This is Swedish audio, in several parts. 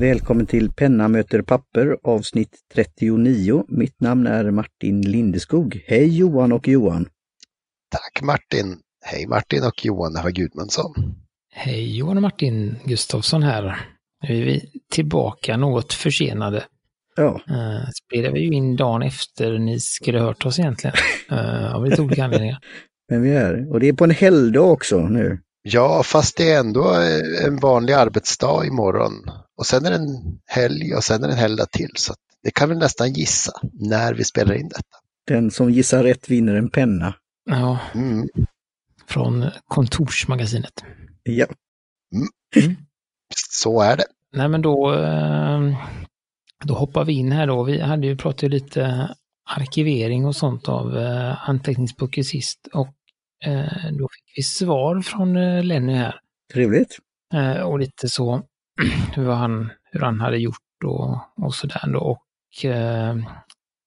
Välkommen till Penna möter papper avsnitt 39. Mitt namn är Martin Lindeskog. Hej Johan och Johan! Tack Martin! Hej Martin och Johan Eva Gudmundsson! Hej Johan och Martin Gustafsson här. Nu är vi tillbaka något försenade. Ja. Uh, spelade vi ju in dagen efter ni skulle hört oss egentligen. Uh, av lite olika anledningar. Men vi är, och det är på en helgdag också nu. Ja, fast det är ändå en vanlig arbetsdag imorgon. Och sen är det en helg och sen är det en helgdag till. Så det kan vi nästan gissa när vi spelar in detta. Den som gissar rätt vinner en penna. Ja, Mm. från kontorsmagasinet. Ja. Mm. Så är det. Nej men då, eh, då hoppar vi in här då. Vi hade ju pratat lite arkivering och sånt av eh, anteckningsböcker sist och eh, då fick vi svar från Lenny här. Trevligt. Och lite så hur han, hur han hade gjort och, och sådär. Och eh,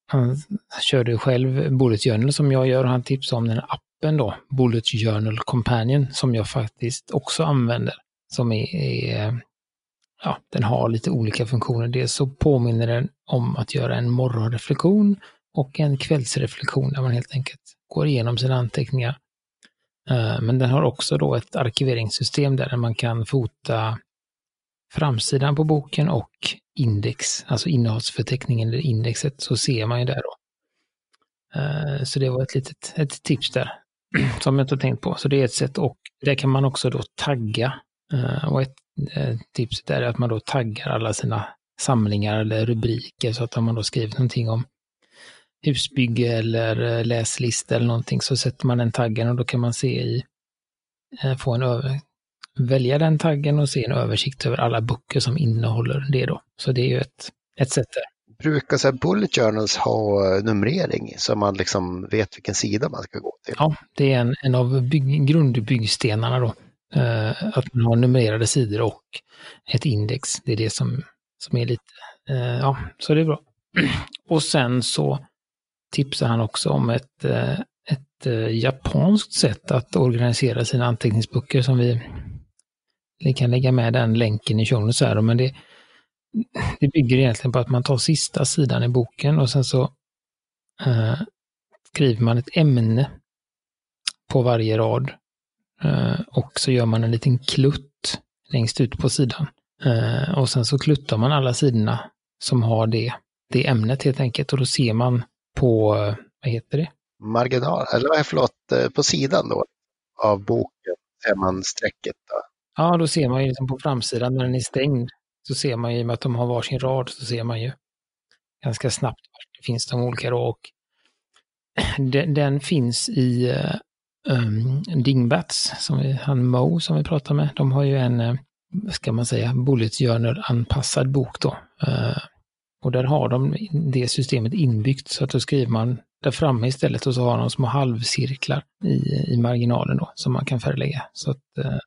han körde själv Bullet Journal som jag gör och han tipsade om den här appen då, Bullet Journal Companion, som jag faktiskt också använder. Som är, är ja, den har lite olika funktioner. Dels så påminner den om att göra en morgonreflektion och en kvällsreflektion där man helt enkelt går igenom sina anteckningar. Eh, men den har också då ett arkiveringssystem där man kan fota framsidan på boken och index, alltså innehållsförteckningen eller indexet, så ser man ju där då. Eh, så det var ett litet ett tips där som jag inte har tänkt på. Så det är ett sätt och där kan man också då tagga. Eh, och ett eh, tips där är att man då taggar alla sina samlingar eller rubriker så att om man då skrivit någonting om husbygge eller läslista eller någonting så sätter man den taggen och då kan man se i, få en över, välja den taggen och se en översikt över alla böcker som innehåller det då. Så det är ju ett, ett sätt där. Brukar så här bullet journals ha eh, numrering så man liksom vet vilken sida man ska gå till? Ja, det är en, en av bygg, grundbyggstenarna då. Eh, att man har numrerade sidor och ett index. Det är det som, som är lite, eh, ja, så det är bra. och sen så tipsar han också om ett, eh, ett eh, japanskt sätt att organisera sina anteckningsböcker som vi, vi kan lägga med den länken i show så här men det, det bygger egentligen på att man tar sista sidan i boken och sen så eh, skriver man ett ämne på varje rad. Eh, och så gör man en liten klutt längst ut på sidan. Eh, och sen så kluttar man alla sidorna som har det, det ämnet helt enkelt. Och då ser man på, eh, vad heter det? Marginal, eller vad är förlåt, eh, på sidan då av boken ser man strecket. Då. Ja, då ser man ju liksom på framsidan när den är stängd. Så ser man ju, i och med att de har varsin rad, så ser man ju ganska snabbt var det finns de olika då. Och den, den finns i um, Dingbats, som vi, han Mo som vi pratar med. De har ju en, eh, vad ska man säga, Bullet Journal-anpassad bok då. Uh, och där har de det systemet inbyggt så att då skriver man där framme istället och så har de små halvcirklar i, i marginalen då som man kan färglägga. Så att uh,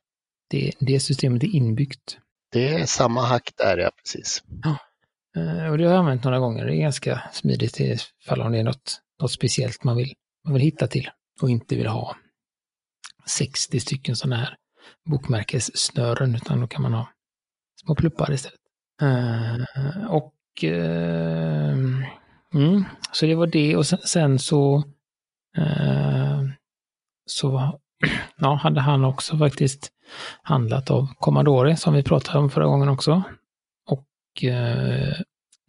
det, det systemet är inbyggt. Det är samma hack där, ja precis. Uh, och det har jag använt några gånger. Det är ganska smidigt ifall om det är något, något speciellt man vill, man vill hitta till och inte vill ha 60 stycken sådana här bokmärkessnören utan då kan man ha små pluppar istället. Uh, och uh, mm, så det var det och sen, sen så så ja, hade han också faktiskt handlat av Commodore som vi pratade om förra gången också. Och eh,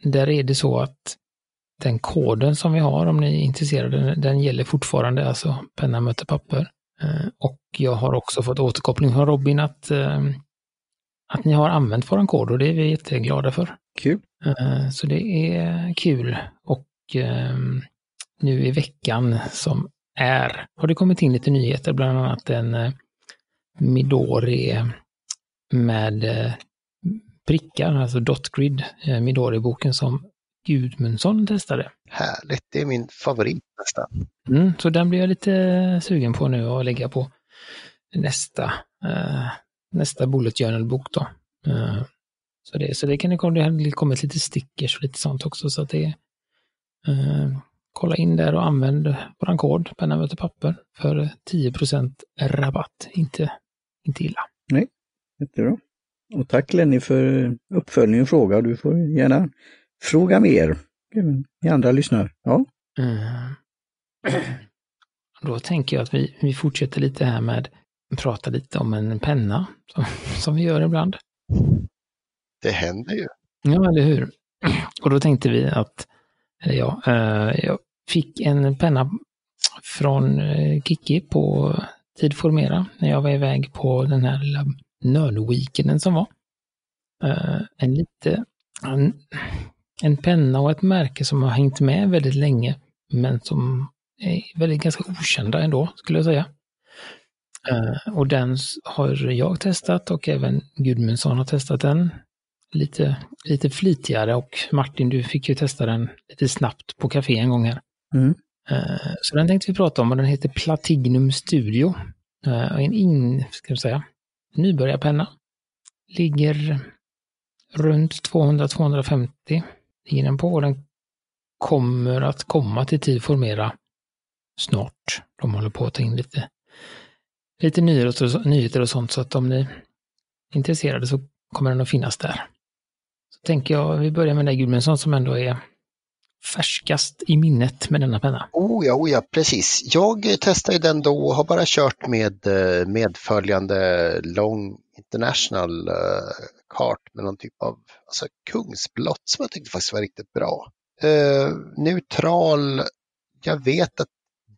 där är det så att den koden som vi har, om ni är intresserade, den, gäller fortfarande, alltså penna möter papper. Eh, och jag har också fått återkoppling från Robin att, eh, att ni har använt våran kod och det är vi jätteglada för. Kul. Eh, så det är kul. Och ehm, nu i veckan som är har det kommit in lite nyheter, bland annat en eh, Midori med eh, prickar, alltså dotgrid, eh, Midori-boken som Gudmundsson testade. Härligt, det är min favorit nästan. Mm, så den blir jag lite sugen på nu att lägga på nästa, eh, nästa Bullet Journal-bok då. Eh, så, det, så det kan det komma, det har kommit lite stickers och lite sånt också så att det eh, kolla in där och använd våran kod, penna möter papper, för 10 rabatt. Inte, inte illa. Nej, jättebra. Och tack Lenny för uppföljning och fråga. Du får gärna fråga mer. Även ni andra lyssnar. Ja. Mm. Då tänker jag att vi, vi fortsätter lite här med att prata lite om en penna, som, som vi gör ibland. Det händer ju. Ja, eller hur? Och då tänkte vi att, eller ja, eh, jag fick en penna från eh, Kiki på Tid Formera när jag var iväg på den här lilla nördweekenden som var. Uh, en lite, en, en penna och ett märke som har hängt med väldigt länge, men som är väldigt ganska okända ändå, skulle jag säga. Eh, och den har jag testat och även Gudmundsson har testat den lite, lite flitigare och Martin, du fick ju testa den lite snabbt på café en gång här. Mm. Eh, så den tänkte vi prata om och den heter Platignum Studio. Eh, en in, ska jag säga, nybörjarpenna. Ligger runt 200-250 ligger den på och den kommer att komma till tid formera snart. De håller på att ta in lite, lite nyheter och sånt så att om ni är intresserade så kommer den att finnas där. Så tänker jag, vi börjar med dig Gudmundsson som ändå är färskast i minnet med denna penna. Oh ja, oh ja, precis. Jag testade den då och har bara kört med eh, medföljande Long International eh, kart med någon typ av alltså, kungsblått som jag tyckte faktiskt var riktigt bra. Uh, neutral, jag vet att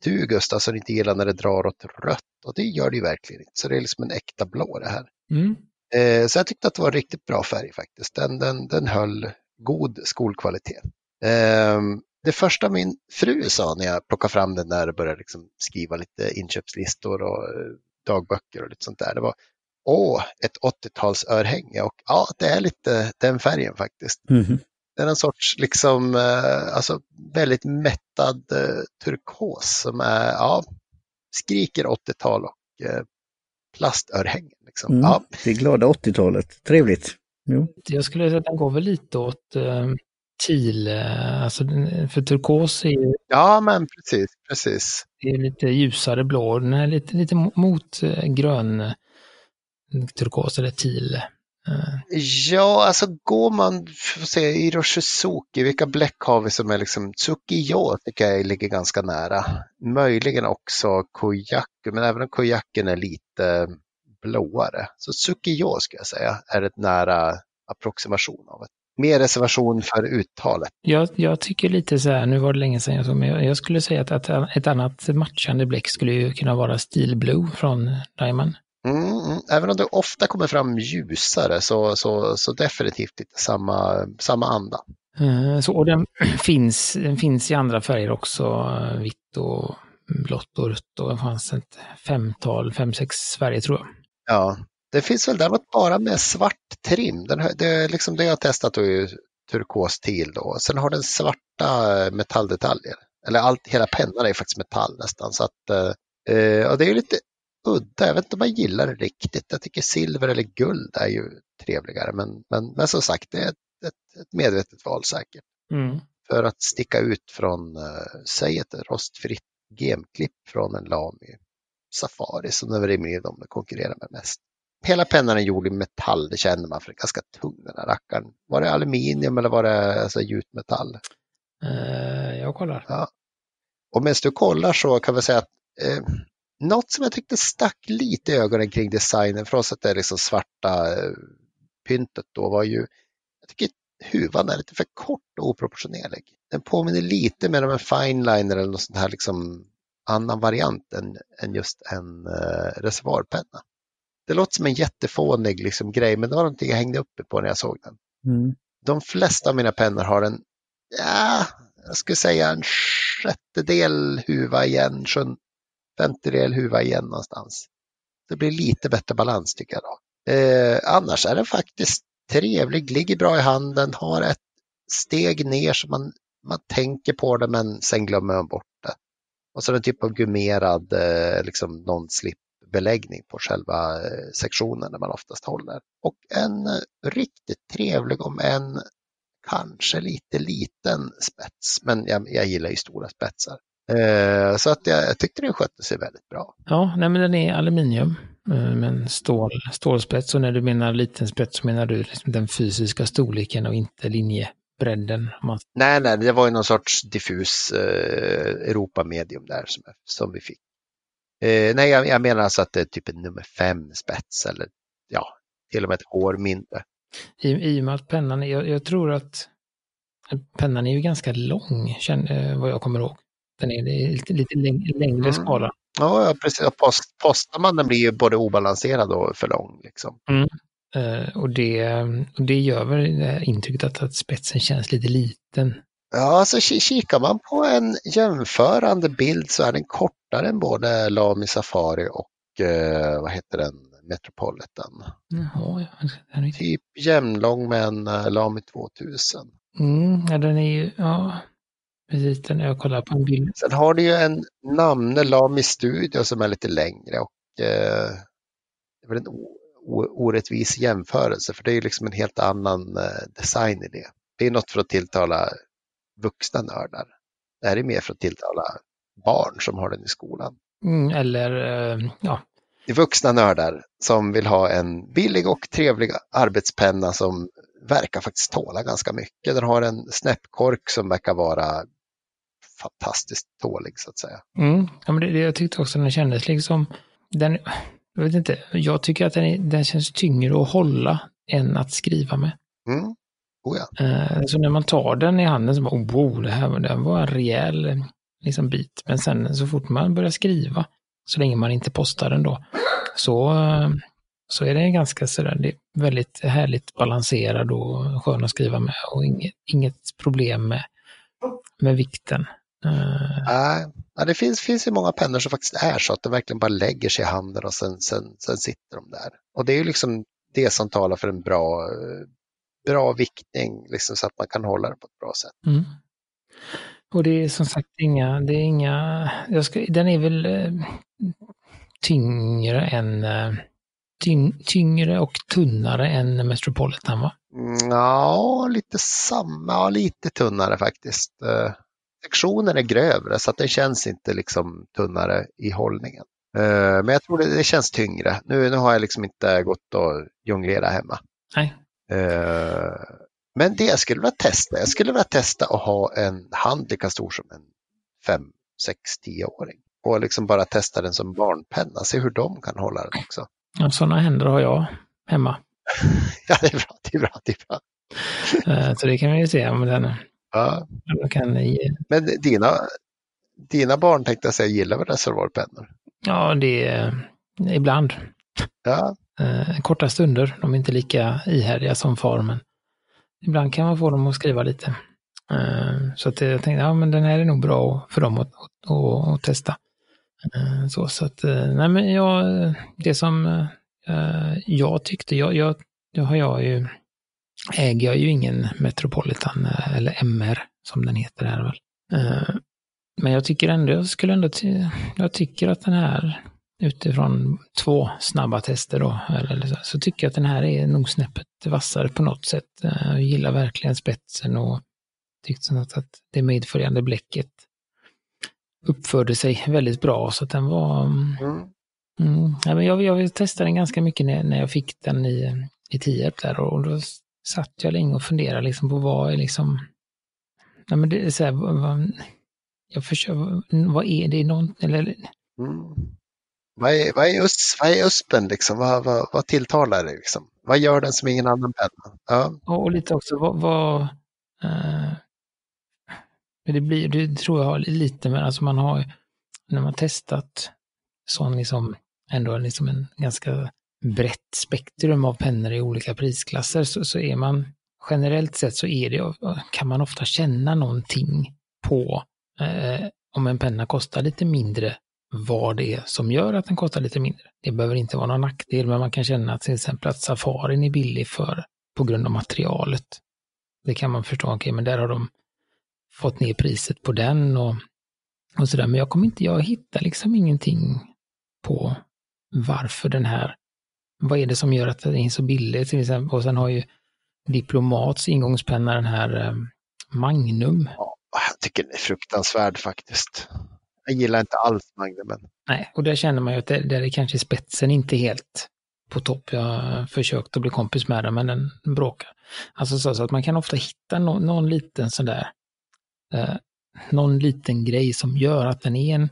du Gustav inte gillar när det drar åt rött och det gör det ju verkligen inte. Så det är liksom en äkta blå det här. Mm. Eh, så jag tyckte att det var riktigt bra färg faktiskt. Den, den, den höll god skolkvalitet. Ehm, det första min fru sa när jag plockade fram den där och började liksom skriva lite inköpslistor och eh, dagböcker och lite sånt där, det var åh, ett 80-talsörhänge och ja, det är lite den färgen faktiskt. Mm. Det är en sorts liksom, eh, alltså väldigt mättad turkos som är, ja, skriker 80-tal och plastörhängen. Liksom. Mm, ja. Det glada 80-talet, trevligt. Jo. Jag skulle säga att den går väl lite åt teal, alltså för turkos är ju... Ja, men precis, precis. Det är lite ljusare blå, den är lite, lite mot uh, grön turkos eller teal. Ja, alltså går man, får se, Iroshizuki, vilka bläck har vi som är liksom, Tsukiyo tycker jag ligger ganska nära. Möjligen också Koyaku, men även om Koyaken är lite blåare. Så Tsukiyo ska jag säga är ett nära approximation av det. Mer reservation för uttalet. Jag, jag tycker lite så här, nu var det länge sedan jag såg, men jag, jag skulle säga att, att ett annat matchande bläck skulle ju kunna vara Steel Blue från Diamond. Mm, mm, även om det ofta kommer fram ljusare så, så, så definitivt lite samma, samma anda. Uh, så, och den finns, den finns i andra färger också, vitt och blått och rött och det fanns ett femtal, fem, sex färger tror jag. Ja, det finns väl däremot bara med svart trim. Den, det, liksom det jag har testat är ju turkos till då. Sen har den svarta eh, metalldetaljer. Eller allt, hela pennan är faktiskt metall nästan. Så att, eh, och det är lite udda. Jag vet inte om jag gillar det riktigt. Jag tycker silver eller guld är ju trevligare. Men, men, men som sagt, det är ett, ett, ett medvetet val säkert. Mm. För att sticka ut från, eh, säg ett rostfritt gemklipp från en Lamy Safari som är rimligen de konkurrerar med mest. Hela pennan är gjord i metall, det känner man för det är ganska tung den här rackaren. Var det aluminium eller var det alltså, gjutmetall? Uh, jag kollar. Ja. Och medan du kollar så kan vi säga att eh, något som jag tyckte stack lite i ögonen kring designen, för oss att det liksom svarta eh, pyntet då, var ju, jag tycker huvan är lite för kort och oproportionerlig. Den påminner lite mer om en fineliner eller något sånt här liksom annan variant än, än just en eh, reservoarpenna. Det låter som en jättefånig liksom, grej, men det var någonting jag hängde upp på när jag såg den. Mm. De flesta av mina pennor har en, ja, jag skulle säga en sjättedel huva igen, en femtedel huva igen någonstans. Det blir lite bättre balans tycker jag då. Eh, annars är den faktiskt trevlig, ligger bra i handen, har ett steg ner så man, man tänker på det men sen glömmer man bort det. Och så en typ av gummerad eh, liksom non-slip beläggning på själva eh, sektionen där man oftast håller. Och en eh, riktigt trevlig om en kanske lite liten spets, men jag, jag gillar ju stora spetsar. Eh, så att jag, jag tyckte den skötte sig väldigt bra. Ja, nej men den är aluminium eh, med en stål, stålspets. Och när du menar liten spets så menar du liksom den fysiska storleken och inte linjebredden. man- Nej, nej, det var ju någon sorts diffus eh, Europa-medium där som, som vi fick. Eh, nej, jag, jag menar alltså att det är typ en nummer fem spets eller ja, till och med ett år mindre. I, I och med att pennan, jag, jag tror att pennan är ju ganska lång, känner, vad jag kommer ihåg. Den är, lite, lite läng, längre Mm. skala. Ja, ja, precis. Post, den blir ju både obalanserad och för lång. Liksom. Eh, och, det, och det gör väl det intrycket att, att spetsen känns lite liten. Ja, alltså ki- kikar man på en jämförande bild så är den kortare än både Lamy Safari och eh, vad heter den, Metropolitan. Jaha, ja. Är, Typ jämnlång med en eh, Lamy 2000. mm, ja, den är ju, ja, precis den jag kollar på en bild. Sen har du ju en namne Lamy Studio som är lite längre och eh, det är väl en orättvis jämförelse för det är ju liksom en helt annan eh, design i det. Det är något för att tilltala vuxna nördar. Det här är mer för att tilltala barn som har den i skolan. Mm, eller, eh, ja, Det är vuxna nördar som vill ha en billig och trevlig arbetspenna som verkar faktiskt tåla ganska mycket. Den har en snäppkork som verkar vara fantastiskt tålig så att säga. Mm, ja, men det, det, jag tyckte också den kändes liksom, den, jag vet inte, jag tycker att den, är, den känns tyngre att hålla än att skriva med. Mm. Oh ja. Eh, så när man tar den i handen så bara, oh, wow, det här det var en rejäl liksom, bit. Men sen så fort man börjar skriva, så länge man inte postar den då, så, så är det ganska sådär, det är väldigt härligt balanserad och skön att skriva med och inget, inget problem med, med vikten. Eh, Nej, det finns, finns ju många pennor som faktiskt är så att de verkligen bara lägger sig i handen och sen, sen, sen sitter de där. Och det är ju liksom det som talar för en bra, bra viktning, liksom så att man kan hålla det på ett bra sätt. Mm. Och det är som sagt inga, det är inga, ska, den är väl eh, tyngre än, eh, tyng, tyngre och tunnare än Metropolitan va? Mm, Ja, lite samma, ja, lite tunnare faktiskt. Eh, Sektionen är grövre så att den känns inte liksom tunnare i hållningen. Men jag tror det, det känns tyngre. Nu, nu har jag liksom inte gått och jonglerat hemma. Nej. Men det jag skulle vilja testa, jag skulle vilja testa att ha en hand lika stor som en 5, 6, 10-åring. Och liksom bara testa den som barnpenna, se hur de kan hålla den också. Ja, sådana händer har jag hemma. Ja, det är bra, det är bra, det är bra. Eh, Så det kan vi ju se om den, Ja. den kan. Men dina, dina barn tänkte jag säga gillar väl reservoarpennor? Ja, det är ibland. Ja, Eh, korta stunder, de är inte lika ihärdiga som far, men ibland kan man få dem att skriva lite. Eh, så att jag tänkte, ja men den här är nog bra för dem att, att, att, att testa. Eh, så, så att, eh, nej men jag, det som jag tyckte, jag, jag, det har jag ju, äger jag ju ingen Metropolitan, eller MR som den heter här väl. Men jag tycker ändå, jag skulle ändå, jag tycker att den här utifrån två snabba tester då, eller så, så tycker jag att den här är nog snäppet vassare på något sätt. Eh, Jag gillar verkligen spetsen och tyckte att, att det medföljande bläcket uppförde sig väldigt bra så att den var... mm, mm. Mm, ja, men jag, jag testade den ganska mycket när, när jag fick den i, i Tierp där och då satt jag länge och funderade liksom på vad är liksom... Nej, men det är så här, vad, vad, jag försöker, vad är det någon, eller Mm. Vad är, vad är, us, vad är USPen liksom? Vad, vad, vad tilltalar det liksom? Vad gör den som ingen annan penna? Ja, Och och lite också vad... vad eh, men det, blir, det tror jag har lite med, alltså man har, när man testat sån liksom, ändå liksom en ganska brett spektrum av pennor i olika prisklasser så, så är man, generellt sett så är det, kan man ofta känna någonting på eh, om en penna kostar lite mindre, vad det är som gör att den kostar lite mindre. Det behöver inte vara någon nackdel, men man kan känna att till exempel att safarin är billig för, på grund av materialet. Det kan man förstå, okej, men där har de fått ner priset på den och, och sådär. Men jag kommer inte, jag hittar liksom ingenting på varför den här, vad är det som gör att den är så billig till exempel. Och sen har ju Diplomats ingångspenna den här eh, Magnum. Magnum. jag tycker den är fruktansvärd faktiskt. Jag gillar inte alls magnumen. Nej, och där känner man ju att det, där är kanske spetsen inte helt på topp. Jag har försökt att bli kompis med den, men den bråkar. Alltså så, så att man kan ofta hitta no, någon liten sådär, eh, någon liten grej som gör att den är en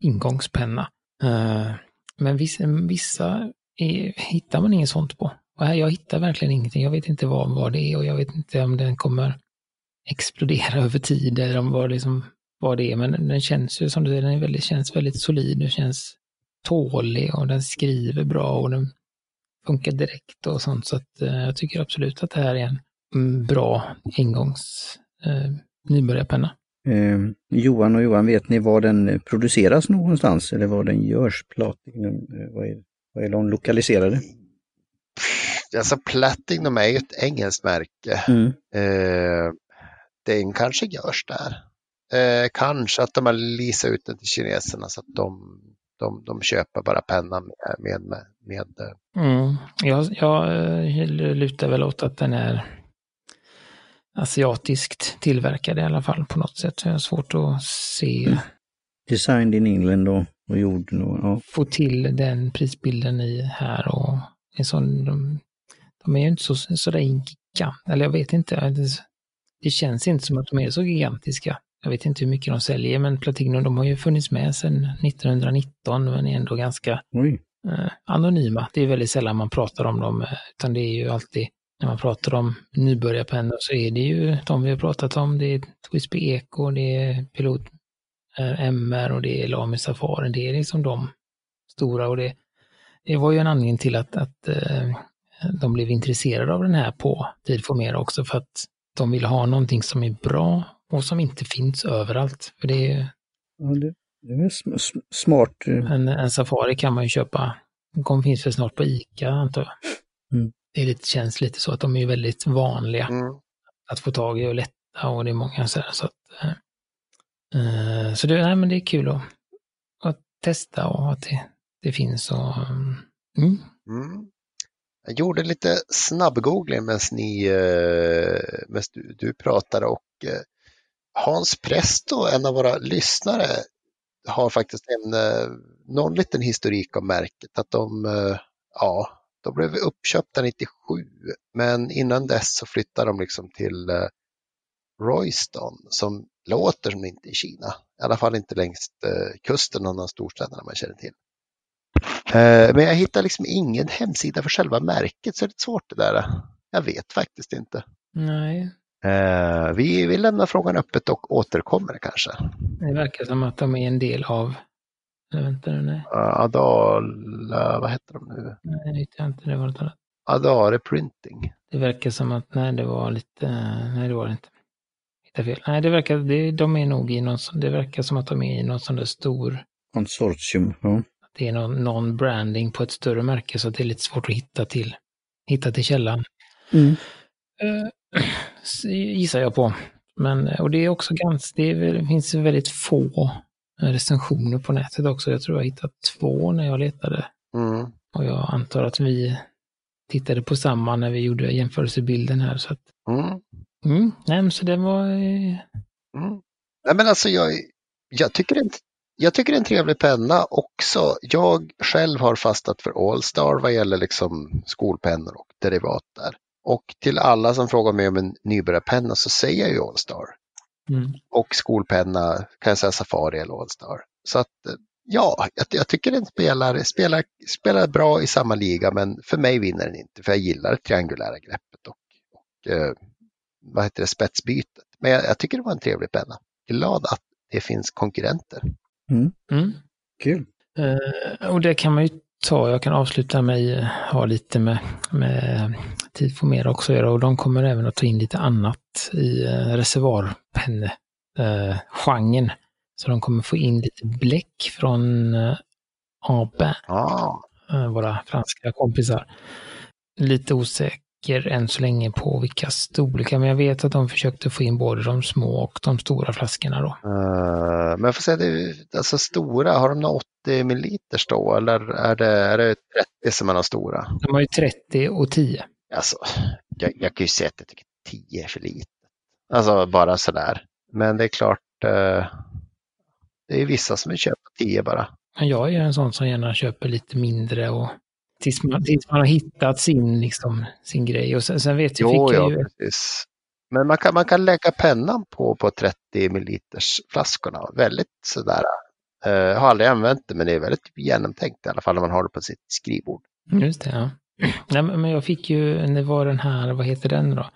ingångspenna. Eh, men vissa, vissa är, hittar man inget sånt på. Och här, jag hittar verkligen ingenting. Jag vet inte vad, vad det är och jag vet inte om den kommer explodera över tid eller om vad, liksom, vad det är. Men den känns ju som du säger, den är väldigt, känns väldigt solid. Den känns tålig och den skriver bra och den funkar direkt och sånt. Så att, eh, jag tycker absolut att det här är en bra ingångs eh, nybörjarpenna. Eh, Johan och Johan, vet ni var den produceras någonstans eller var den görs? Platinum, eh, vad är, var är de lokaliserade? Alltså Platinum är ju ett engelskt märke. Mm. Eh, den kanske görs där. Eh, kanske att de har leasat ut den till kineserna så att de, de, de köper bara pennan med, med, med, med eh, Mm. Jag, jag eh, lutar väl åt att den är asiatiskt tillverkad i alla fall på något sätt. Jag har svårt att se, Designed in England och, och gjord. Och, ja. få till den prisbilden i här och en sån, de, de är ju inte så, så där gigant, eller jag vet inte. Det, det känns inte som att de är så gigantiska. Jag vet inte hur mycket de säljer, men Platinum de har ju funnits med sedan 1919, men är ändå ganska eh, anonyma. Det är väldigt sällan man pratar om dem, eh, utan det är ju alltid när man pratar om nybörjarpennor så är det ju de vi har pratat om. Det är Twisby Eco, det är Pilot eh, MR och det är Lamy Safari. Det är liksom de stora och det, det var ju en anledning till att, att eh, de blev intresserade av den här på Tid för mer också för att de vill ha någonting som är bra och som inte finns överallt. För det är, Ja, det, det är sm- sm- smart. eh, en, en Safari kan man ju köpa, den finns väl snart på ICA antar jag. Mm. Det är lite, känns lite så att de är väldigt vanliga mm. att få tag i och lätta och det är många så här. Så, att, eh, eh, så det, nej, men det är kul att, att testa och att det, det finns och mm, Mm. Jag gjorde lite snabbgoogling medan ni, eh, medan du, du pratade och eh, Hans Presto, en av våra lyssnare, har faktiskt en, eh, någon liten historik om märket. Att de, eh, ja, de blev uppköpta 97, men innan dess så flyttade de liksom till eh, Royston som låter som inte i Kina. I alla fall inte längs kusten, kusten av storstäderna man känner till. Men jag hittar liksom ingen hemsida för själva märket så det är svårt det där. Jag vet faktiskt inte. nej, vi, vi lämnar frågan öppet och återkommer kanske. det verkar som att de är en del av, vänta nu, nej, Eh, Adal, eh, vad heter de nu? nej, det jag inte, det var något annat. Adare Printing. Det verkar som att, nej det var lite, nej det var det inte. Hittade fel. Nej, det verkar, det, de är nog i någon, sån- det verkar som att de är i någon sån där stor, Konsortium. Ja. det är någon, någon branding på ett större märke så att det är lite svårt att hitta till, hitta till källan. Mm. Eh, gissar jag på. Men, och det är också ganska, det, är, det finns väldigt få recensioner på nätet också. Jag tror jag hittade två när jag letade. Mm. Och jag antar att vi tittade på samma när vi gjorde jämförelsebilden här. Så att, Mm. mm, nej, så det var, eh, Mm. Nej, men alltså jag, jag, tycker det jag tycker det är en trevlig penna också. Jag själv har fastnat för Allstar vad gäller liksom skolpennor och derivat där. Och till alla som frågar mig om en nybörjarpenna så säger jag ju Allstar. mm, Och skolpenna kan jag säga Safari eller Allstar. Så att ja, jag, jag tycker den spelar, spelar, spelar bra i samma liga men för mig vinner den inte för jag gillar det triangulära greppet och, och eh, vad heter det, spetsbytet. Men jag, jag tycker det var en trevlig penna. Glad att det finns konkurrenter. mm. Kul. Eh, och det kan man ju ta, jag kan avsluta med eh, ha lite med, med tid för mer också att göra och de kommer även att ta in lite annat i eh, reservoarpenne eh, genren. Så de kommer få in lite bläck från eh, Aubin, eh, våra franska kompisar. Lite osäker än så länge på vilka storlekar, men jag vet att de försökte få in både de små och de stora flaskorna då. eh, men jag får säga, det, alltså stora, har de några 80 milliliters då eller är det, är det 30 som är de stora? De har ju 30 och 10. Alltså, jag, jag kan ju säga att jag tycker 10 är för lite. Alltså bara sådär. Men det är klart, eh, Det är vissa som vill köpa 10 bara. Jag är en sån som gärna köper lite mindre och tills man, tills man har hittat sin, liksom, sin grej. Och sen, sen vet jag, Jo, fick jag ja, ju, precis. Men man kan, man kan lägga pennan på, på 30 milliliters flaskorna. Väldigt sådär. Uh, Jag har aldrig använt det, men det är väldigt genomtänkt i alla fall när man har det på sitt skrivbord. Mm, just det, ja. Nej, men men jag fick ju, det var den här, vad heter den då?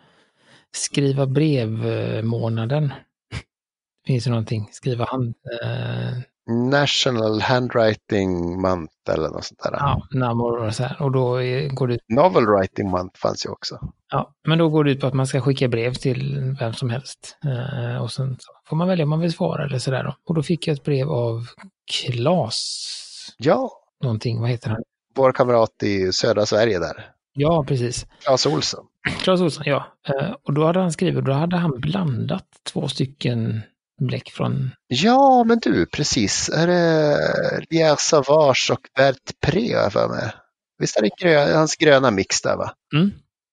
Skriva brev-månaden. Eh, Finns det någonting? Skriva hand... Eh, National Handwriting Month eller något sånt där. ja, namn och så här. Och då går det Novel Writing Month fanns ju också. Ja, men då går det ut på att man ska skicka brev till vem som helst. Eh, och sen så får man välja om man vill svara eller sådär då. Och då fick jag ett brev av Klas, Ja, någonting, vad heter han? vår kamrat i södra Sverige där. Ja, precis. Claes Olsson. Klas Olsson, ja. Eh, och då hade han skrivit, då hade han blandat två stycken bläck från, Ja, men du, precis. Är det Lier Savage och Vert Pré jag för mig? Visst är det grö, hans gröna mix där va? mm.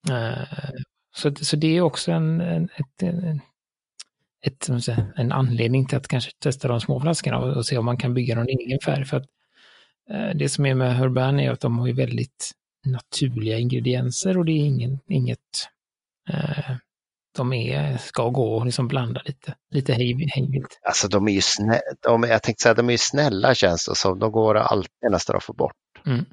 eh, så, så det är också en, en, ett, en, ett, en anledning till att kanske testa de små flaskorna och, och se om man kan bygga någon egen färg. För att eh, det som är med Urban är att de har ju väldigt naturliga ingredienser och det är ingen, inget eh, de är, ska gå och liksom blanda lite, lite hej, hejvilt. Alltså de är ju snälla, de, jag tänkte säga de är snälla känns det som. De går alltid nästan att få bort. Mm.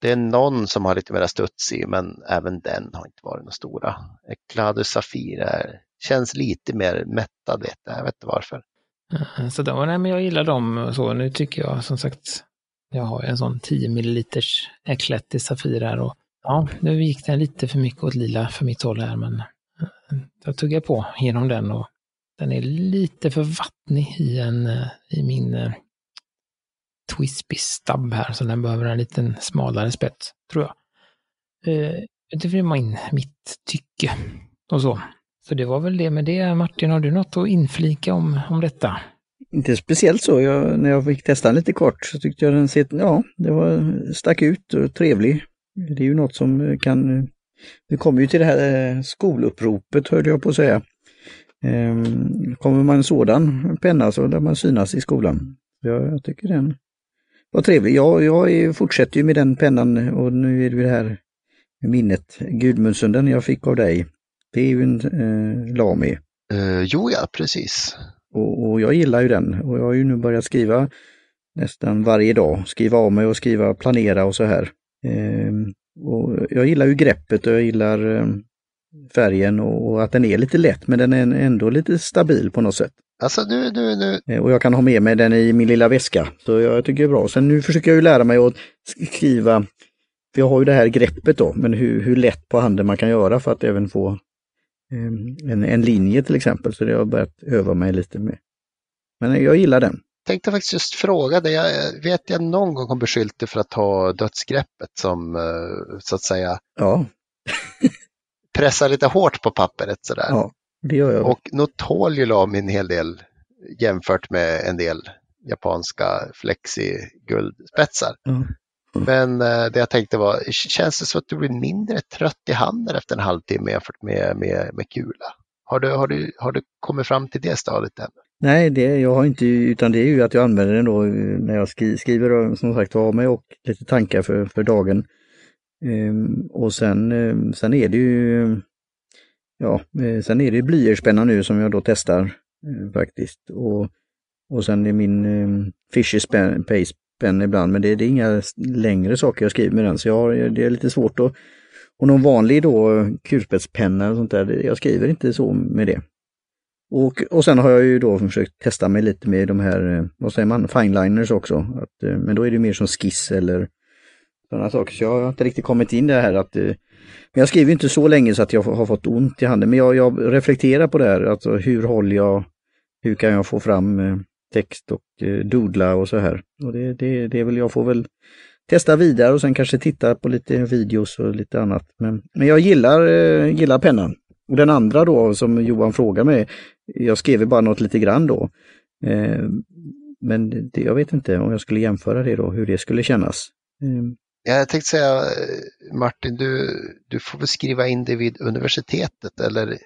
Det är någon som har lite mer studs i, men även den har inte varit någon stora. Ecladus Safir är, känns lite mer mättad, vet jag. jag vet inte varför. Eh, Så då, nej, men jag gillar dem och så. Nu tycker jag som sagt, jag har en sån 10 milliliters Eclat i Safir här och ja, nu gick den lite för mycket åt lila för mitt håll här, men jag tuggar på genom den och den är lite för vattnig i, en, eh, i min eh, Twispy Stub här, så den behöver en liten smalare spets, tror jag. Eh, det var in mitt tycke och så. Så det var väl det med det. Martin, har du något att inflika om, om detta? Inte speciellt så. Jag, när jag fick testa den lite kort så tyckte jag den set, ja, det var stack ut och trevlig. Det är ju något som kan... Vi kommer ju till det här eh, skoluppropet höll jag på att säga. Ehm, Kommer man en sådan penna så lär man synas i skolan. Jag, jag tycker den var trevlig. Jag, jag fortsätter ju med den pennan och nu är det det här minnet, Gudmundsen, jag fick av dig. Det är ju en eh, Lami. Uh, jo, ja, precis. Och, och jag gillar ju den och jag har ju nu börjat skriva nästan varje dag. Skriva av mig och skriva, planera och så här. Ehm, och jag gillar ju greppet och jag gillar ehm, färgen och, att den är lite lätt men den är ändå lite stabil på något sätt. Alltså nu, nu, nu. Eh, Och jag kan ha med mig den i min lilla väska. Så jag tycker det är bra. Sen nu försöker jag ju lära mig att skriva, för jag har ju det här greppet då, men hur, hur lätt på handen man kan göra för att även få ehm, en, en linje till exempel. Så det har jag börjat öva mig lite med. Men jag gillar den. Tänkte faktiskt just fråga dig. Jag vet jag någon gång har beskyllt dig för att ta dödsgreppet som eh, så att säga Ja, pressar lite hårt på pappret sådär. ja det gör jag. Och nog tål ju Lamy en hel del jämfört med en del japanska flexi-guldspetsar. Ja. Men eh, det jag tänkte var, känns det så att du blir mindre trött i handen efter en halvtimme jämfört med, med, med kula? Har du, har, du, har du kommit fram till det stadiet än? Nej, det, jag har inte, utan det är ju att jag använder den då eh, när jag skri, skriver som sagt av mig och lite tankar för, för dagen. Ehm, och sen, ehm, sen är det ju Ja, eh, sen är det blyertspenna nu som jag då testar eh, faktiskt. Och, och sen är min ehm, um, Fisher pen, Pace pen ibland, men det, det är inga längre saker jag skriver med den, så jag har, det är lite svårt att... Och någon vanlig då kulspetspenna och sånt där, jag skriver inte så med det. Och, och sen har jag ju då försökt testa mig lite med de här, eh, vad säger man, fineliners också. Att, eh, men då är det mer som skiss eller sådana saker. Så jag har inte riktigt kommit in i det här att eh, men jag skriver inte så länge så att jag har fått ont i handen. Men jag, jag reflekterar på det här, alltså hur håller jag, hur kan jag få fram text och eh, doodla och så här. Och det, det, det är väl, jag får väl testa vidare och sen kanske titta på lite videos och lite annat. Men, men jag gillar, eh, gillar pennan. Och den andra då som Johan frågar mig, jag skrev bara något lite grann då. Eh, men det, jag vet inte om jag skulle jämföra det då, hur det skulle kännas. Eh, Jag tänkte säga, eh, Martin, du, du får väl skriva in det vid universitetet eller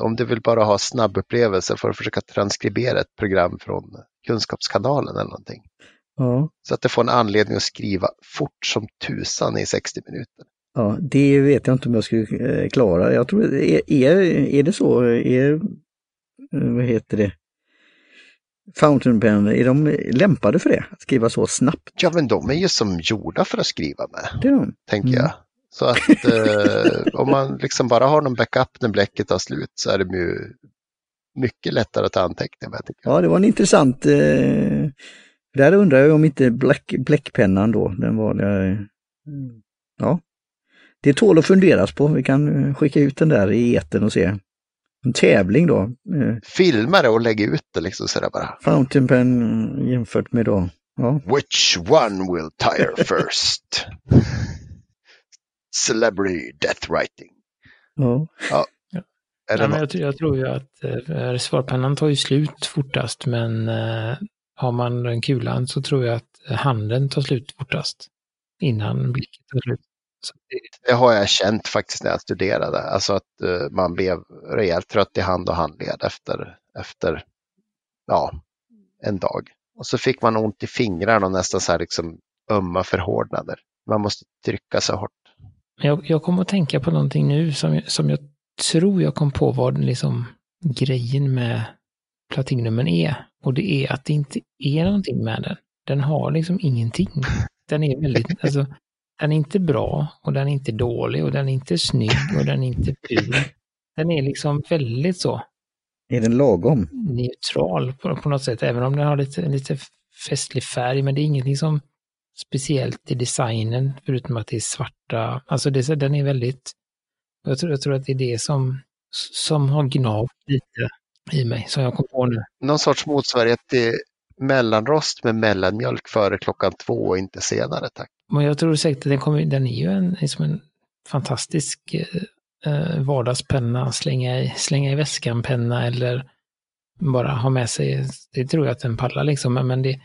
om du vill bara ha snabbupplevelse får du försöka transkribera ett program från Kunskapskanalen eller någonting. Ja, Så att du får en anledning att skriva fort som tusan i 60 minuter. ja, det vet jag inte om jag skulle klara. Jag tror, är, är, det så? Är, vad heter det? Fountain pen, är de lämpade för det? Att skriva så snabbt? Ja, men de är ju som gjorda för att skriva med, Det är de. tänker Mm. jag. Så att eh, om man liksom bara har någon backup när bläcket tar slut så är det ju mycket lättare att ta anteckningar. Ja, det var en intressant... Eh, där undrar jag om inte bläck, bläckpennan då, den var... Eh, ja, det tål att funderas på. Vi kan eh, skicka ut den där i etern och se. En tävling då. Eh, Filma det och lägga ut det liksom sådär bara. fountain pen eh, jämfört med då... Ja, Which one will tire first? Celebrity death writing. ja. Är det Ja, men något? jag, tror- jag tror ju att eh, svarpennan tar ju slut fortast, men eh, har man den kulan så tror jag att handen tar slut fortast. Innan blicket tar slut. Det, har jag känt faktiskt när jag studerade. Alltså att eh, man blev rejält trött i hand och handled efter, efter ja, en dag. Och så fick man ont i fingrarna och nästan så här liksom ömma förhårdnader. Man måste trycka så hårt. Jag, jag kommer att tänka på någonting nu som, som jag tror jag kom på vad liksom grejen med Platinumen är. Och det är att det inte är någonting med den. Den har liksom ingenting. Den är väldigt, alltså, den är inte bra och den är inte dålig och den är inte snygg och den är inte ful. Den är liksom väldigt så Är den lagom? neutral på, på något sätt, även om den har lite, lite festlig färg, men det är ingenting som speciellt i designen, förutom att det är svarta, alltså det, den är väldigt, jag tror, jag tror att det är det som, som har gnavt lite i mig, som jag kom på nu. Någon sorts motsvarighet till mellanrost med mellanmjölk före klockan två och inte senare tack. Men jag tror säkert att den, kommer, den är ju en, liksom en fantastisk eh, eh, vardagspenna, slänga i, slänga i väskan-penna eller bara ha med sig. Det tror jag att den pallar liksom, men det,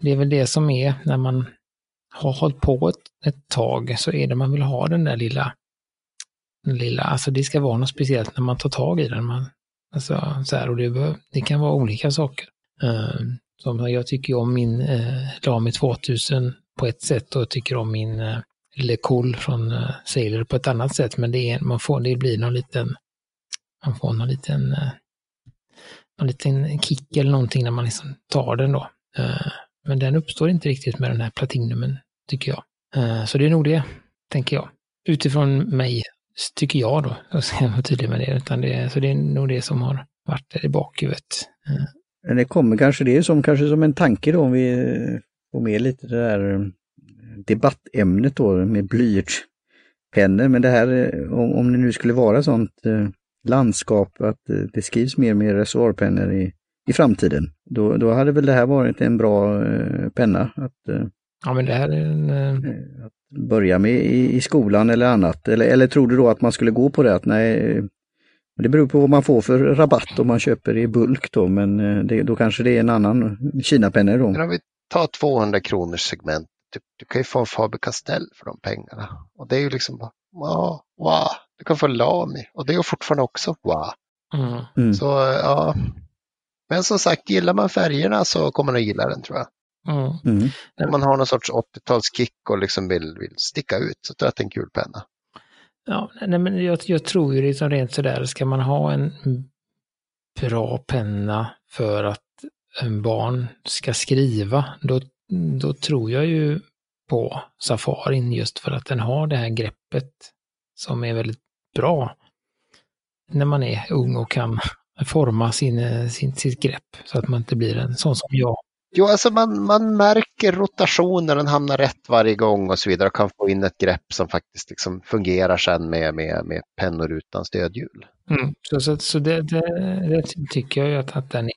det är väl det som är när man har hållit på ett, ett tag så är det man vill ha den där lilla, den lilla, alltså det ska vara något speciellt när man tar tag i den. Man, alltså, så här, och det, bör, det kan vara olika saker. Uh, som jag tycker om min uh, Lami 2000 på ett sätt och tycker om min eh, uh, Le Cool från uh, Sailor på ett annat sätt. Men det, är, man får, det blir någon liten, man får någon liten, uh, någon liten kick eller någonting när man liksom tar den då. Uh, men den uppstår inte riktigt med den här platinumen, tycker jag. Uh, så det är nog det, tänker jag. Utifrån mig, tycker jag då. Jag ska vara tydlig med det. Utan det. Så det är nog det som har varit där i bakhuvudet. Uh, Men Det kommer kanske, det är som, kanske som en tanke då om vi får med lite det där eh, debattämnet då med blyertspennor. Men det här, eh, om, om det nu skulle vara sånt eh, landskap att det skrivs mer med reservoarpennor i, i framtiden, då, då hade väl det här varit en bra penna att, Ja, men det här är en... att börja med i, i skolan eller annat. Eller, eller tror du då att man skulle gå på det att nej, det beror på vad man får för rabatt om man köper i bulk då, men det, då kanske det är en annan Kina-penna då. Men om vi tar 200 kronors segment, du, du kan ju få en Faber Castell för de pengarna. Och det är ju liksom, bara, wow, wow. Du kan få Lamy och det är ju fortfarande också wow. Mm. Mm. Så ja. Men som sagt, gillar man färgerna så kommer man att gilla den tror jag. Mm. Mm. Om man har någon sorts 80-talskick och liksom vill, vill sticka ut så tror jag att det är en kul penna. Ja, nej, men jag, jag tror ju liksom rent sådär, ska man ha en bra penna för att barn ska skriva, då, då tror jag ju på Safarin just för att den har det här greppet som är väldigt bra när man är ung och kan forma sin, sin, sitt grepp så att man inte blir en sån som jag. Jo, alltså man, man märker rotationen, den hamnar rätt varje gång och så vidare och kan få in ett grepp som faktiskt liksom fungerar sen med, med, med pennor utan stödhjul. Mm. Så, så, så det, det, det tycker jag ju att, att den är,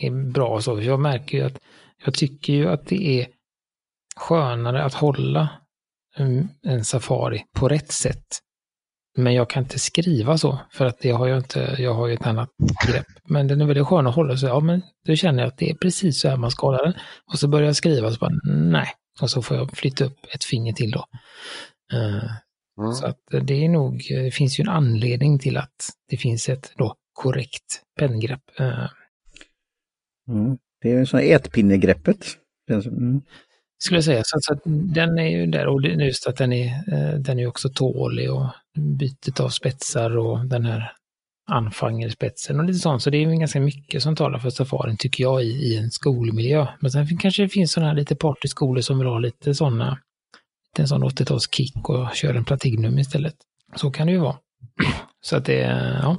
är bra så. Jag märker ju att jag tycker ju att det är skönare att hålla en, en Safari på rätt sätt. Men jag kan inte skriva så, för att det har jag inte, jag har ju ett annat grepp. Men den är väldigt skön att hålla, så ja men då känner jag att det är precis så här man ska hålla den. Och så börjar jag skriva, så bara nej. Och så får jag flytta upp ett finger till då. Uh, Mm. Så att det är nog, det finns ju en anledning till att det finns ett då korrekt penngrepp. Mm. Det är ju sån ettpinnegreppet. Mm. Skulle jag säga. Så, så, att den är ju där och just att den är, eh, den är också tålig och bytet av spetsar och den här anfangerspetsen och lite sånt. Så det är ganska mycket som talar för safarin tycker jag i, i en skolmiljö. Men sen kanske det finns sådana här lite partyskolor som vill ha lite sådana, en sån 80-talskick och kör en Platinum istället. Så kan det ju vara. Så att det, ja.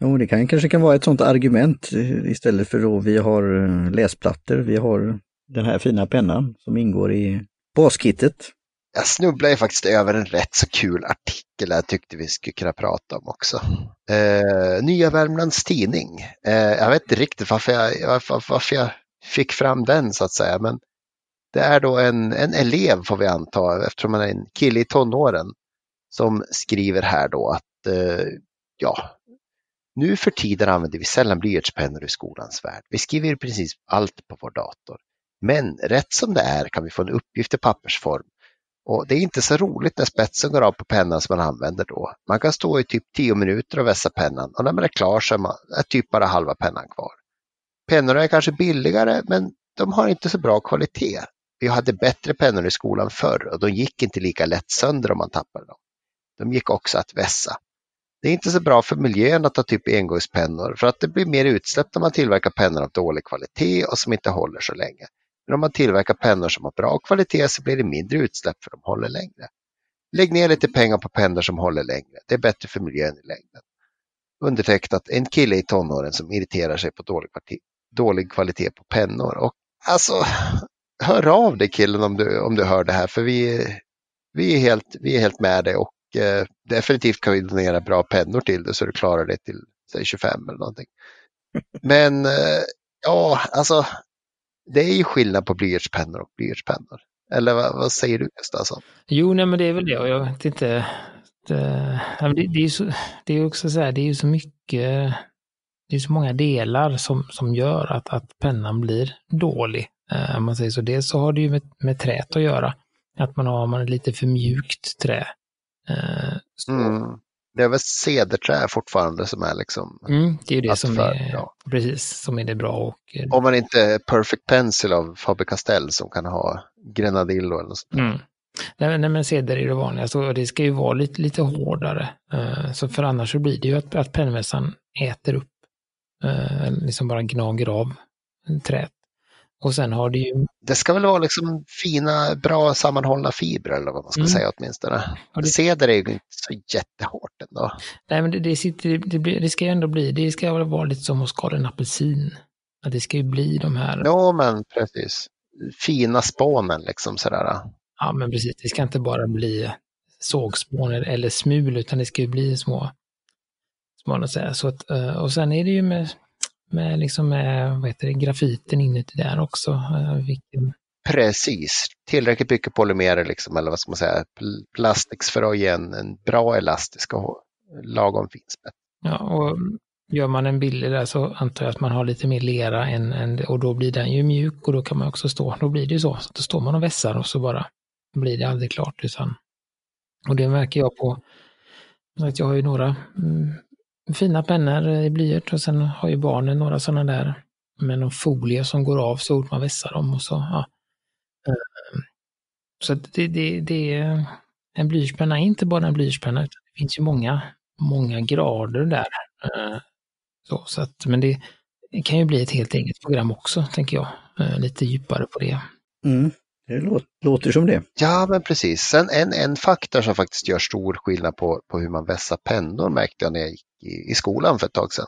Jo, det kan, kanske kan vara ett sådant argument eh, istället för då vi har eh, läsplattor, vi har den här fina pennan som ingår i baskittet. Jag snubblade faktiskt över en rätt så kul artikel jag tyckte vi skulle kunna prata om också. Eh, Nya Värmlands Tidning. Eh, jag vet inte riktigt varför jag, varför, varför jag fick fram den så att säga, men det är då en, en elev får vi anta, eftersom han är en kille i tonåren, som skriver här då att eh, ja, nu för tiden använder vi sällan blyertspennor i skolans värld. Vi skriver i princip allt på vår dator. Men rätt som det är kan vi få en uppgift i pappersform och det är inte så roligt när spetsen går av på pennan som man använder då. Man kan stå i typ 10 minuter och vässa pennan och när man är klar så är, man, är typ bara halva pennan kvar. Pennorna är kanske billigare men de har inte så bra kvalitet. Vi hade bättre pennor i skolan förr och de gick inte lika lätt sönder om man tappade dem. De gick också att vässa. Det är inte så bra för miljön att ha typ engångspennor för att det blir mer utsläpp när man tillverkar pennor av dålig kvalitet och som inte håller så länge. Men om man tillverkar pennor som har bra kvalitet så blir det mindre utsläpp för de håller längre. Lägg ner lite pengar på pennor som håller längre. Det är bättre för miljön i längden. Undertecknat en kille i tonåren som irriterar sig på dålig, kvalitet, dålig kvalitet på pennor. Och alltså, hör av dig killen om du, om du hör det här för vi, vi, är, helt, vi är helt med dig och eh, definitivt kan vi donera bra pennor till dig så du klarar det till säg 25 eller någonting. Men eh, ja, alltså det är ju skillnad på blyertspennor och blyertspennor. Eller vad, vad säger du Gustav? Alltså? Jo, nej men det är väl det och jag vet inte. Det, det, det är, så, det är också så här, det är ju så mycket, det är så många delar som, som gör att, att pennan blir dålig. Eh, om man säger så. Dels så har det ju med, med trät att göra. Att man har man lite för mjukt trä. Eh, mm det är väl cederträ fortfarande som är liksom... Mm, det är ju det som är, bra. precis, som är det bra. Och, eh, Om man inte är Perfect Pencil av Faber-Castell som kan ha Grenadillo eller något sånt. Mm. Nej, nej, men ceder är det vanligaste och det ska ju vara lite, lite hårdare. Uh, så för annars så blir det ju att, att pennvässan äter upp, uh, liksom bara gnager av träet. Och sen har det ju... Det ska väl vara liksom fina, bra sammanhållna fibrer eller vad man ska mm. säga åtminstone. Det... Ceder är ju inte så jättehårt ändå. Nej, men det, det, sitter, det, blir, det ska ju ändå bli, det ska väl vara lite som att skala en apelsin. Att det ska ju bli de här... Ja, men precis. Fina spånen liksom sådär. Ja, men precis. Det ska inte bara bli sågspån eller smul, utan det ska ju bli små, små så att, eh, och sen är det ju med med, liksom med vad heter det, grafiten inuti där också. Eh, vilken... Precis, tillräckligt mycket polymerer liksom, eller vad ska man säga, plastics för att ge en, en bra elastisk och lagom fin spets. Ja, och gör man en billig där så antar jag att man har lite mer lera än, än, och då blir den ju mjuk och då kan man också stå, då blir det ju så, så då står man och vässar och så bara blir det aldrig klart. Utan, och det märker jag på, att jag har ju några mm, fina pennor i blyert och sen har ju barnen några sådana där med någon folie som går av så fort man vässar dem och så. Ja. Ehm, så det, det, det är en blyertspenna är inte bara en blyertspenna, det finns ju många, många grader där. Ehm, så, så att, men det kan ju bli ett helt eget program också, tänker jag. Ehm, lite djupare på det. Mm. Det låter som det. Ja, men precis. Sen en, en faktor som faktiskt gör stor skillnad på, på hur man vässar pennor märkte jag när jag gick i, i skolan för ett tag sedan.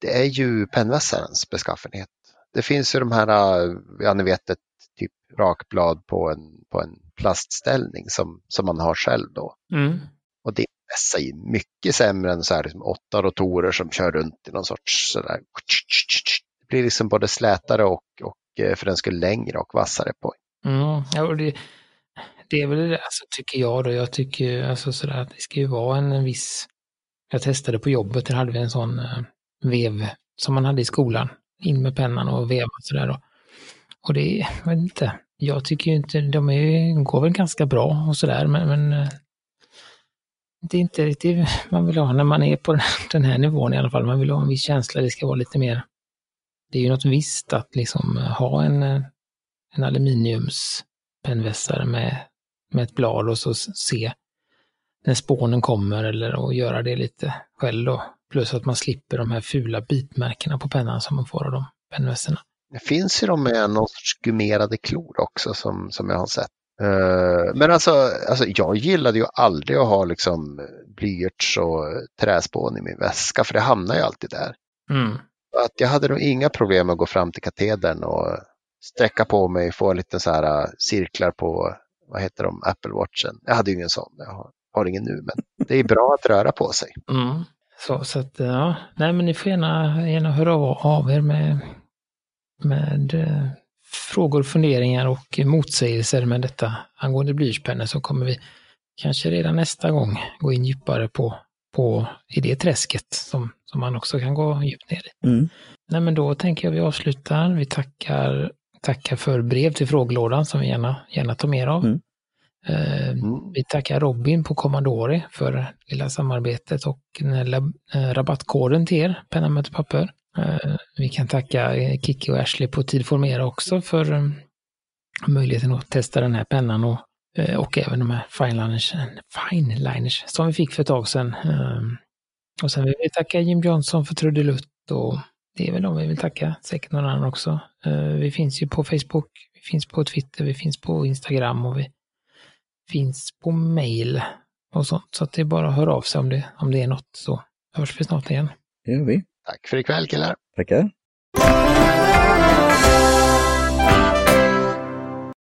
Det är ju pennvässarens beskaffenhet. Det finns ju de här, ja ni vet ett typ rakblad på en, på en plastställning som, som man har själv då. Mm. Och det vässar ju mycket sämre än så här liksom åtta rotorer som kör runt i någon sorts sådär. Det blir liksom både slätare och, och eh, för den skulle längre och vassare på. Mm, ja, det, det är väl det, alltså, tycker jag då. Jag tycker alltså sådär att det ska ju vara en, en viss... Jag testade på jobbet, där hade vi en sån eh, vev som man hade i skolan. In med pennan och veva sådär Och, Och det, jag vet inte, jag tycker ju inte, de är, går väl ganska bra och sådär, men, men eh, det är inte riktigt man vill ha när man är på den här nivån i alla fall. Man vill ha en viss känsla, det ska vara lite mer... Det är ju något visst att liksom eh, ha en, en aluminiumspennvässare med, med ett blad och så se när spånen kommer eller att göra det lite själv då. Plus att man slipper de här fula bitmärkena på pennan som man får av de pennvässorna. Det finns ju de med någon sorts gummerade klor också som, som jag har sett. Uh, men alltså, alltså, jag gillade ju aldrig att ha liksom blyerts och träspån i min väska för det hamnar ju alltid där. Mm. Att jag hade nog inga problem att gå fram till katedern och sträcka på mig, få lite så här uh, cirklar på, vad heter de, Apple Watchen. Jag hade ju ingen sån, jag har, har ingen nu, men det är bra att röra på sig. Mm. Så, så att, ja, nej men ni får gärna, gärna höra av er med, med eh, frågor, funderingar och motsägelser med detta angående blyertspennor så kommer vi kanske redan nästa gång gå in djupare på, på i det träsket som, som man också kan gå djupt ner i. Mm. Nej men då tänker jag vi avslutar. Vi tackar, tackar för brev till frågelådan som vi gärna, gärna tar mer av. Mm. Eh, Mm. Vi tackar Robin på Commandore för lilla samarbetet och eh, rabattkoden till er, penna möter papper. Eh, Vi kan tacka Kiki och Ashley på Tid Formera också för eh, möjligheten att testa den här pennan och, och även de här fineliners, fineliners som vi fick för ett tag sedan. Eh, Och sen vill vi tacka Jim Johnson för trudelutt och det är väl de vi vill tacka, säkert någon annan också. Vi finns ju på Facebook, vi finns på Twitter, vi finns på Instagram och vi finns på mail och sånt. Så att det är bara att höra av sig om det, om det är något så hörs vi snart igen. Det gör vi. Tack för ikväll killar. Tackar.